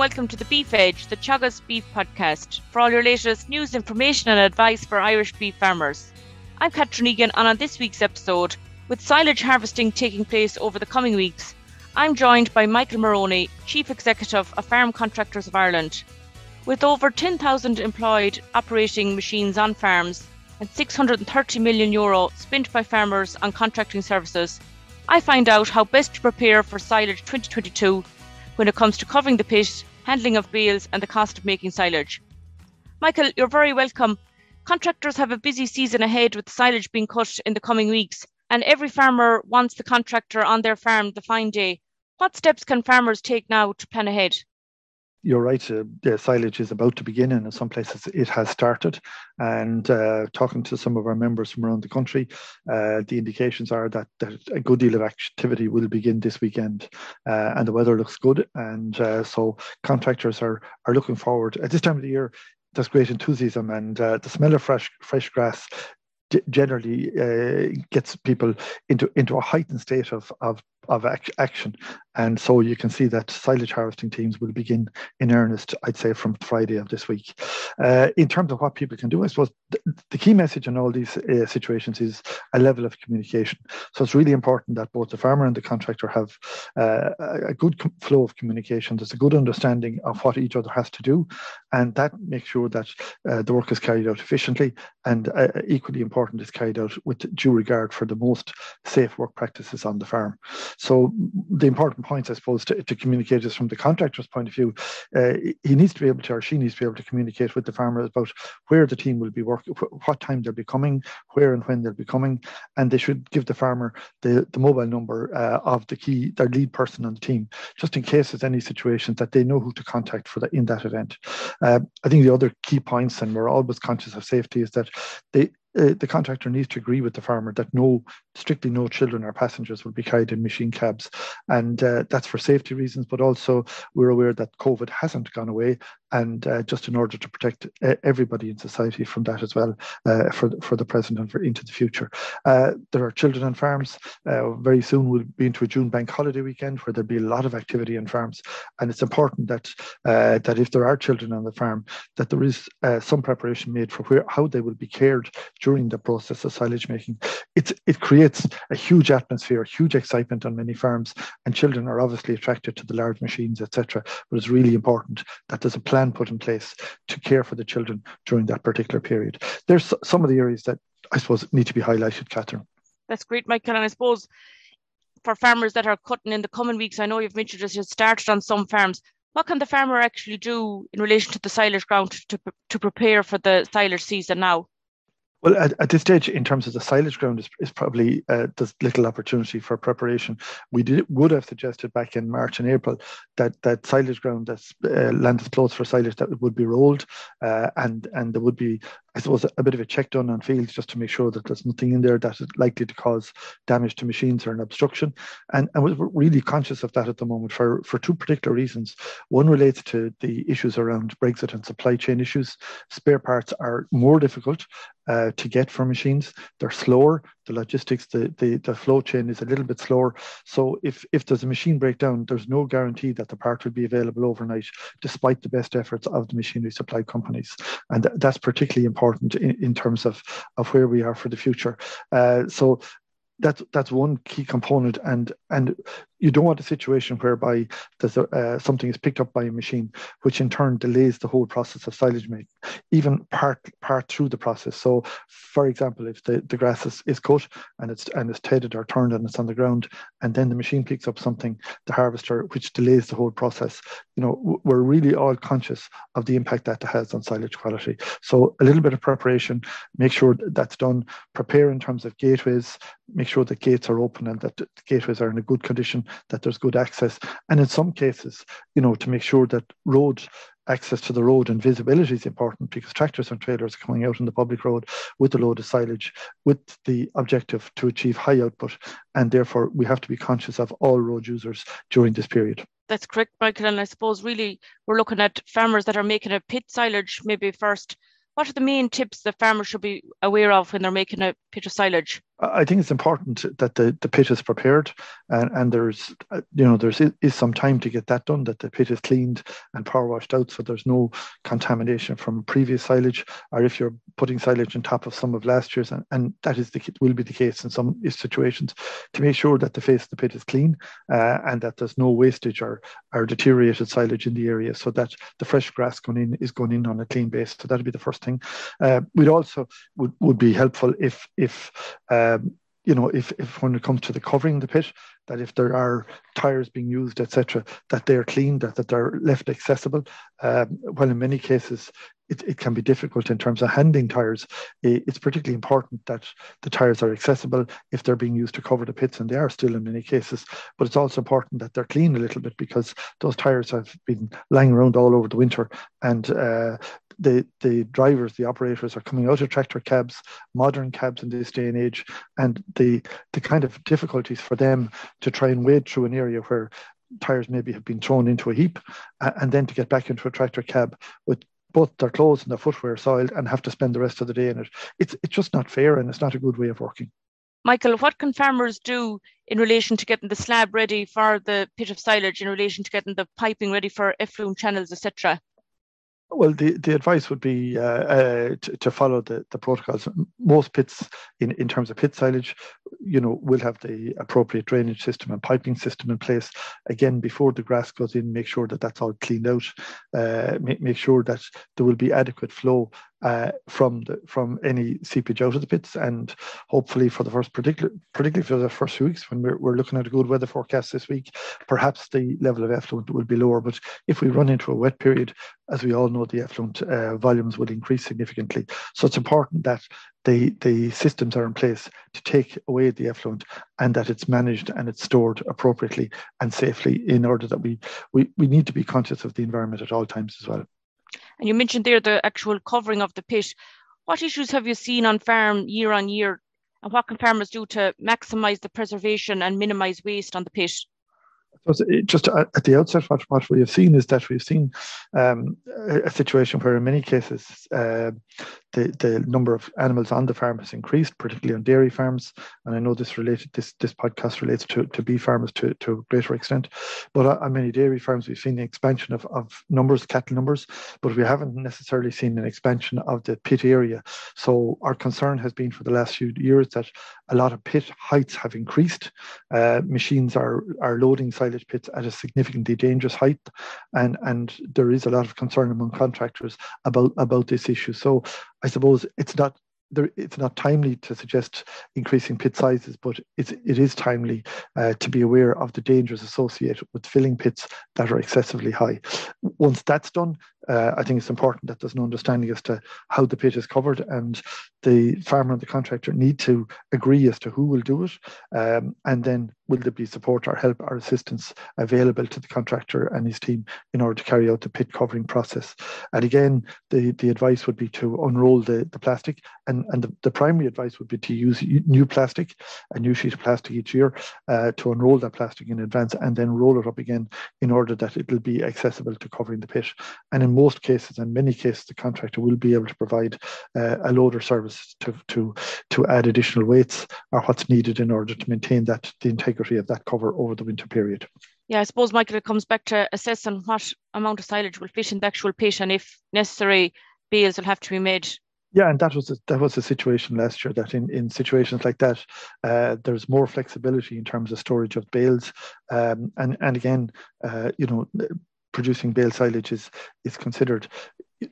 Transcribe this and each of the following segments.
welcome to the Beef Edge, the Teagasc Beef Podcast, for all your latest news, information, and advice for Irish beef farmers. I'm Catherine Egan, and on this week's episode, with silage harvesting taking place over the coming weeks, I'm joined by Michael Moroney, Chief Executive of Farm Contractors of Ireland. With over 10,000 employed operating machines on farms and 630 million euro spent by farmers on contracting services, I find out how best to prepare for silage 2022 when it comes to covering the pit, handling of bales, and the cost of making silage. Michael, you're very welcome. Contractors have a busy season ahead with silage being cut in the coming weeks, and every farmer wants the contractor on their farm the fine day. What steps can farmers take now to plan ahead? You're right. Uh, the silage is about to begin, and in some places it has started. And uh, talking to some of our members from around the country, uh, the indications are that, that, a good deal of activity will begin this weekend, uh, and the weather looks good. And uh, so contractors are are looking forward at this time of the year. There's great enthusiasm, and uh, the smell of fresh fresh grass generally gets people into into a heightened state of of of action. And so you can see that silage harvesting teams will begin in earnest, I'd say, from Friday of this week. Uh, in terms of what people can do, I suppose the, key message in all these uh, situations is a level of communication. So it's really important that both the farmer and the contractor have uh, a good flow of communication. There's a good understanding of what each other has to do, and that makes sure that uh, the work is carried out efficiently and uh, equally important is carried out with due regard for the most safe work practices on the farm. So the important points, I suppose, to, to communicate is from the contractor's point of view, uh, he needs to be able to, or she needs to be able to communicate with the farmer about where the team will be working, what time they'll be coming, where and when they'll be coming, and they should give the farmer the, the mobile number uh, of the key, their lead person on the team, just in case there's any situations that they know who to contact for in that event. Uh, I think the other key points, and we're always conscious of safety, is that they uh, the contractor needs to agree with the farmer that no, strictly no children or passengers will be carried in machine cabs. And uh, that's for safety reasons, but also we're aware that COVID hasn't gone away. And uh, just in order to protect uh, everybody in society from that as well, uh, for, for the present and for into the future. Uh, there are children on farms. very soon we'll be into a June bank holiday weekend where there'll be a lot of activity on farms. And it's important that, that if there are children on the farm, that there is some preparation made for where, how they will be cared during the process of silage making. It's, it creates a huge atmosphere, huge excitement on many farms, and children are obviously attracted to the large machines, etc. But it's really important that there's a plan put in place to care for the children during that particular period. There's some of the areas that I suppose need to be highlighted, Catherine. That's great, Michael. And I suppose for farmers that are cutting in the coming weeks, I know you've mentioned this, you started on some farms. What can the farmer actually do in relation to the silage ground to, to prepare for the silage season now? Well, at, at, this stage, in terms of the silage ground, is, is probably uh, there's little opportunity for preparation. We did would have suggested back in March and April that that silage ground that's uh, land is closed for silage that would be rolled, uh, and and there would be I suppose a bit of a check done on fields just to make sure that there's nothing in there that is likely to cause damage to machines or an obstruction. And, and we're really conscious of that at the moment for, for two particular reasons. One relates to the issues around Brexit and supply chain issues. Spare parts are more difficult uh, to get for machines. They're slower. The logistics, the, the, the flow chain is a little bit slower. So if, if there's a machine breakdown, there's no guarantee that the part will be available overnight, despite the best efforts of the machinery supply companies. And th- that's particularly important in, in terms of, of where we are for the future. Uh, so that's that's one key component and and you don't want a situation whereby uh, something is picked up by a machine, which in turn delays the whole process of silage making, even part part through the process. So, for example, if the, the grass is, is cut and it's and it's tedded or turned and it's on the ground, and then the machine picks up something, the harvester, which delays the whole process. You know, we're really all conscious of the impact that has on silage quality. So, a little bit of preparation, make sure that's done. Prepare in terms of gateways, make sure that gates are open and that the gateways are in a good condition that there's good access. And in some cases, you know, to make sure that road access to the road and visibility is important because tractors and trailers are coming out on the public road with a load of silage with the objective to achieve high output. And therefore, we have to be conscious of all road users during this period. That's correct, Michael. And I suppose really we're looking at farmers that are making a pit silage maybe first. What are the main tips that farmers should be aware of when they're making a pit of silage? I think it's important that the, the pit is prepared and, and there's you know there's is some time to get that done that the pit is cleaned and power washed out so there's no contamination from previous silage or if you're putting silage on top of some of last year's and, and that is the will be the case in some situations to make sure that the face of the pit is clean uh, and that there's no wastage or, or deteriorated silage in the area so that the fresh grass going in is going in on a clean base. So that'd be the first thing. Uh, we'd also would, would be helpful if if um, you know, if, if when it comes to the covering the pit, that if there are tires being used, etc., that they're cleaned, that, that they're left accessible. Um, well, in many cases, it, it can be difficult in terms of handling tires. It's particularly important that the tires are accessible if they're being used to cover the pits, and they are still in many cases. But it's also important that they're clean a little bit because those tires have been lying around all over the winter, and uh, the the drivers, the operators are coming out of tractor cabs, modern cabs in this day and age, and the the kind of difficulties for them to try and wade through an area where tires maybe have been thrown into a heap, and then to get back into a tractor cab with both their clothes and their footwear soiled and have to spend the rest of the day in it. It's it's just not fair and it's not a good way of working. Michael, what can farmers do in relation to getting the slab ready for the pit of silage, in relation to getting the piping ready for effluent channels, etc.? Well, the, the advice would be uh, uh, to, to, follow the, the protocols. Most pits, in, in terms of pit silage, you know, will have the appropriate drainage system and piping system in place. Again, before the grass goes in, make sure that that's all cleaned out. Uh, make, make sure that there will be adequate flow uh, from the from any seepage out of the pits, and hopefully for the first particular particularly for the first few weeks when we're, we're looking at a good weather forecast this week, perhaps the level of effluent will be lower. But if we run into a wet period, as we all know, the effluent uh, volumes will increase significantly. So it's important that the the systems are in place to take away the effluent and that it's managed and it's stored appropriately and safely in order that we we, we need to be conscious of the environment at all times as well. And you mentioned there the actual covering of the pit. What issues have you seen on farm year on year, and what can farmers do to maximise the preservation and minimise waste on the pit? just at the outset, what, what we have seen is that we've seen um, a, a, situation where, in many cases, uh, the, the number of animals on the farm has increased, particularly on dairy farms. And I know this related this this podcast relates to, to beef farmers to, to a greater extent. But on many dairy farms, we've seen the expansion of, of numbers, cattle numbers, but we haven't necessarily seen an expansion of the pit area. So our concern has been for the last few years that a lot of pit heights have increased. Uh, machines are are loading silage pits at a significantly dangerous height, and and there is a lot of concern among contractors about about this issue. So I suppose it's not there, it's not timely to suggest increasing pit sizes, but it's, it is timely uh, to be aware of the dangers associated with filling pits that are excessively high. Once that's done, uh, I think it's important that there's an understanding as to how the pit is covered, and the farmer and the contractor need to agree as to who will do it, um, and then will there be support or help or assistance available to the contractor and his team in order to carry out the pit covering process. And again, the, the advice would be to unroll the, the plastic, and, and the, the primary advice would be to use new plastic, a new sheet of plastic each year, uh, to unroll that plastic in advance and then roll it up again in order that it will be accessible to covering the pit. And in most cases, in many cases, the contractor will be able to provide uh, a loader service to, to, to add additional weights or what's needed in order to maintain that the integrity of that cover over the winter period. Yeah, I suppose, Michael, it comes back to assessing what amount of silage will fit in the actual pit and if necessary, bales will have to be made yeah, and that was a, that was a situation last year that in, in situations like that, uh, there's more flexibility in terms of storage of bales, um, and and again, uh, you know, producing bale silage is is considered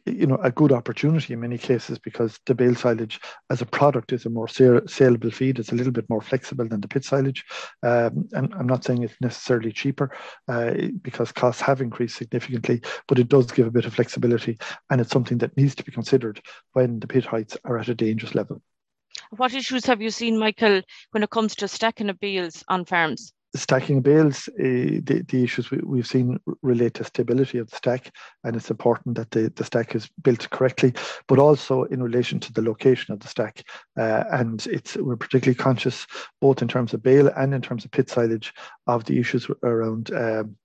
you know a good opportunity in many cases because the bale silage as a product is a more saleable feed. It's a little bit more flexible than the pit silage um, and i'm not saying it's necessarily cheaper uh, because costs have increased significantly but it does give a bit of flexibility and it's something that needs to be considered when the pit heights are at a dangerous level. What issues have you seen michael when it comes to stacking of bales on farms stacking bales, uh, the, the issues we, have seen relate to stability of the stack, and it's important that the, the stack is built correctly, but also in relation to the location of the stack. Uh, and it's we're particularly conscious, both in terms of bale and in terms of pit silage, of the issues around um,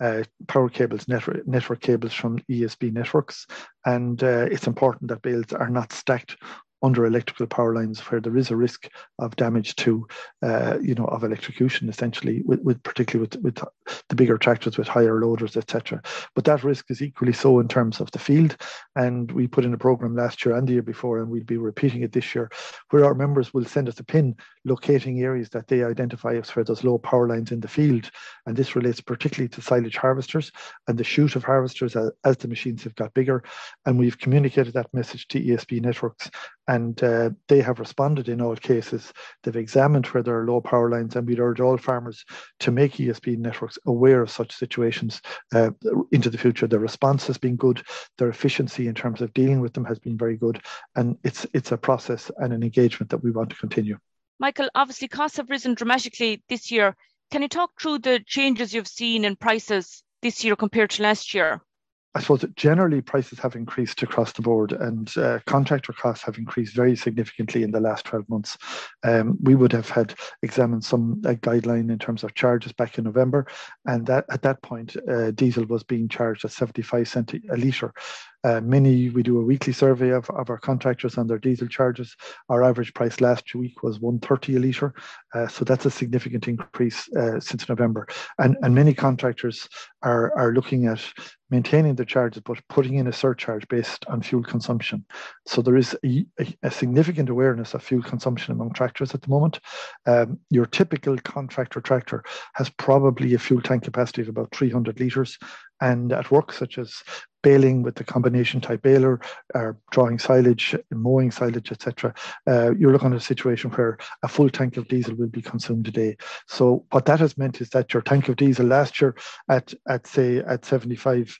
uh, power cables, network, network cables from ESB networks. And uh, it's important that bales are not stacked under electrical power lines where there is a risk of damage to, uh, you know, of electrocution essentially, with, with particularly with, with the bigger tractors with higher loaders, etc. But that risk is equally so in terms of the field. And we put in a program last year and the year before, and we'll be repeating it this year, where our members will send us a pin locating areas that they identify as where there's low power lines in the field. And this relates particularly to silage harvesters and the chute of harvesters as, as the machines have got bigger. And we've communicated that message to ESB networks and uh, they have responded in all cases. They've examined where there are low power lines, and we'd urge all farmers to make ESB networks aware of such situations uh, into the future. Their response has been good, their efficiency in terms of dealing with them has been very good, and it's it's a process and an engagement that we want to continue. Michael, obviously costs have risen dramatically this year. Can you talk through the changes you've seen in prices this year compared to last year? I suppose generally prices have increased across the board and uh, contractor costs have increased very significantly in the last 12 months. Um, we would have had examined some uh, guideline in terms of charges back in November, and that at that point, uh, diesel was being charged at 75 cent a litre. Uh, many, we do a weekly survey of, of our contractors on their diesel charges. Our average price last week was 130 a litre. Uh, so that's a significant increase uh, since November. And, and many contractors are, are looking at maintaining the charges, but putting in a surcharge based on fuel consumption. So there is a, a significant awareness of fuel consumption among tractors at the moment. Um, your typical contractor tractor has probably a fuel tank capacity of about 300 litres. And at work such as baling with the combination type baler, or drawing silage, mowing silage, etc., uh, you're looking at a situation where a full tank of diesel will be consumed a day. So what that has meant is that your tank of diesel last year at at say at 75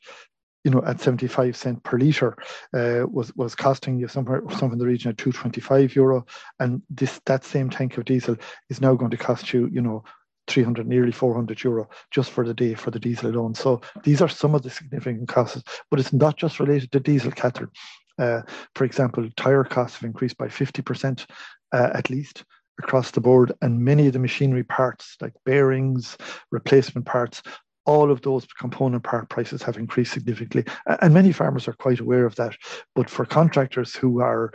you know, at 75 cent per litre, uh, was was costing you somewhere somewhere in the region of 225 euro, and this that same tank of diesel is now going to cost you, you know, 300, nearly 400 euro just for the day for the diesel alone. So these are some of the significant costs, but it's not just related to diesel, Catherine. Uh, for example, tire costs have increased by 50% uh, at least across the board, and many of the machinery parts, like bearings, replacement parts, all of those component part prices have increased significantly. And many farmers are quite aware of that. But for contractors who are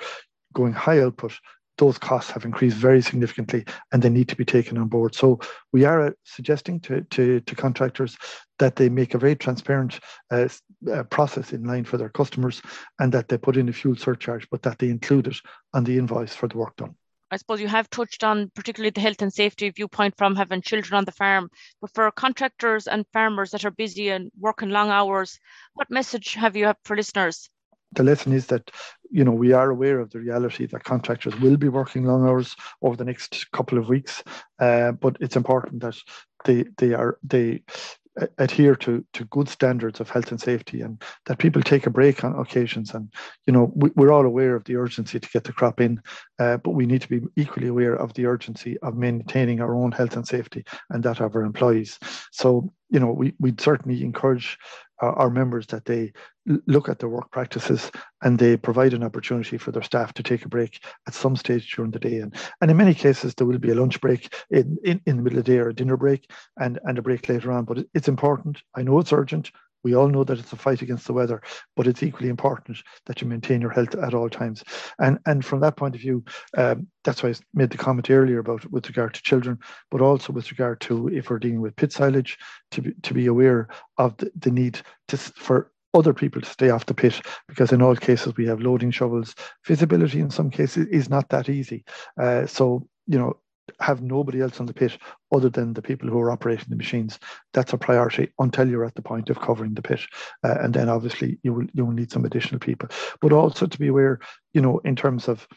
going high output, those costs have increased very significantly and they need to be taken on board. So we are uh, suggesting to, to, to contractors that they make a very transparent uh, uh, process in line for their customers and that they put in a fuel surcharge, but that they include it on the invoice for the work done. I suppose you have touched on particularly the health and safety viewpoint from having children on the farm. But for contractors and farmers that are busy and working long hours, what message have you for listeners? the lesson is that you know we are aware of the reality that contractors will be working long hours over the next couple of weeks, uh, but it's important that they they are they adhere to to good standards of health and safety and that people take a break on occasions. And you know we, are all aware of the urgency to get the crop in uh, but we need to be equally aware of the urgency of maintaining our own health and safety and that of our employees. So you know we, we'd certainly encourage our, our members that they look at their work practices and they provide an opportunity for their staff to take a break at some stage during the day. And, and in many cases, there will be a lunch break in, in, in the middle of the day or a dinner break and, and a break later on. But it's important. I know it's urgent. We all know that it's a fight against the weather, but it's equally important that you maintain your health at all times. And and from that point of view, um, that's why I made the comment earlier about with regard to children, but also with regard to if we're dealing with pit silage, to be, to be aware of the, the need to for other people to stay off the pit because in all cases we have loading shovels. Visibility in some cases is not that easy. Uh, so you know have nobody else on the pit other than the people who are operating the machines. That's a priority until you're at the point of covering the pit, uh, and then obviously you will you will need some additional people. But also to be aware, you know, in terms of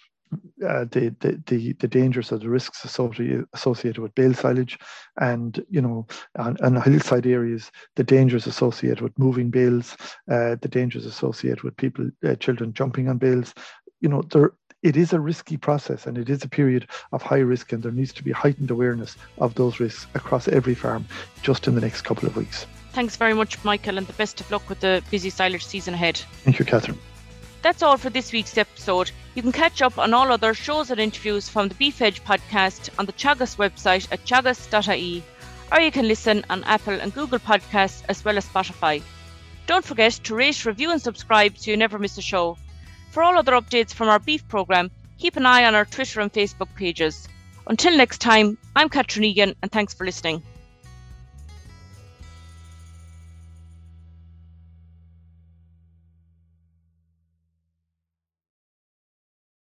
uh, the, the, the the dangers or the risks associated associated with bale silage, and you know, on, on hillside areas, the dangers associated with moving bales, uh, the dangers associated with people, uh, children jumping on bales. You know, there it is a risky process and it is a period of high risk, and there needs to be heightened awareness of those risks across every farm just in the next couple of weeks. Thanks very much, Michael, and the best of luck with the busy silage season ahead. Thank you, Catherine. That's all for this week's episode. You can catch up on all other shows and interviews from the Beef Edge podcast on the Teagasc website at teagasc.ie, or you can listen on Apple and Google Podcasts as well as Spotify. Don't forget to rate, review, and subscribe so you never miss a show. For all other updates from our beef programme, keep an eye on our Twitter and Facebook pages. Until next time, I'm Catherine Egan and thanks for listening.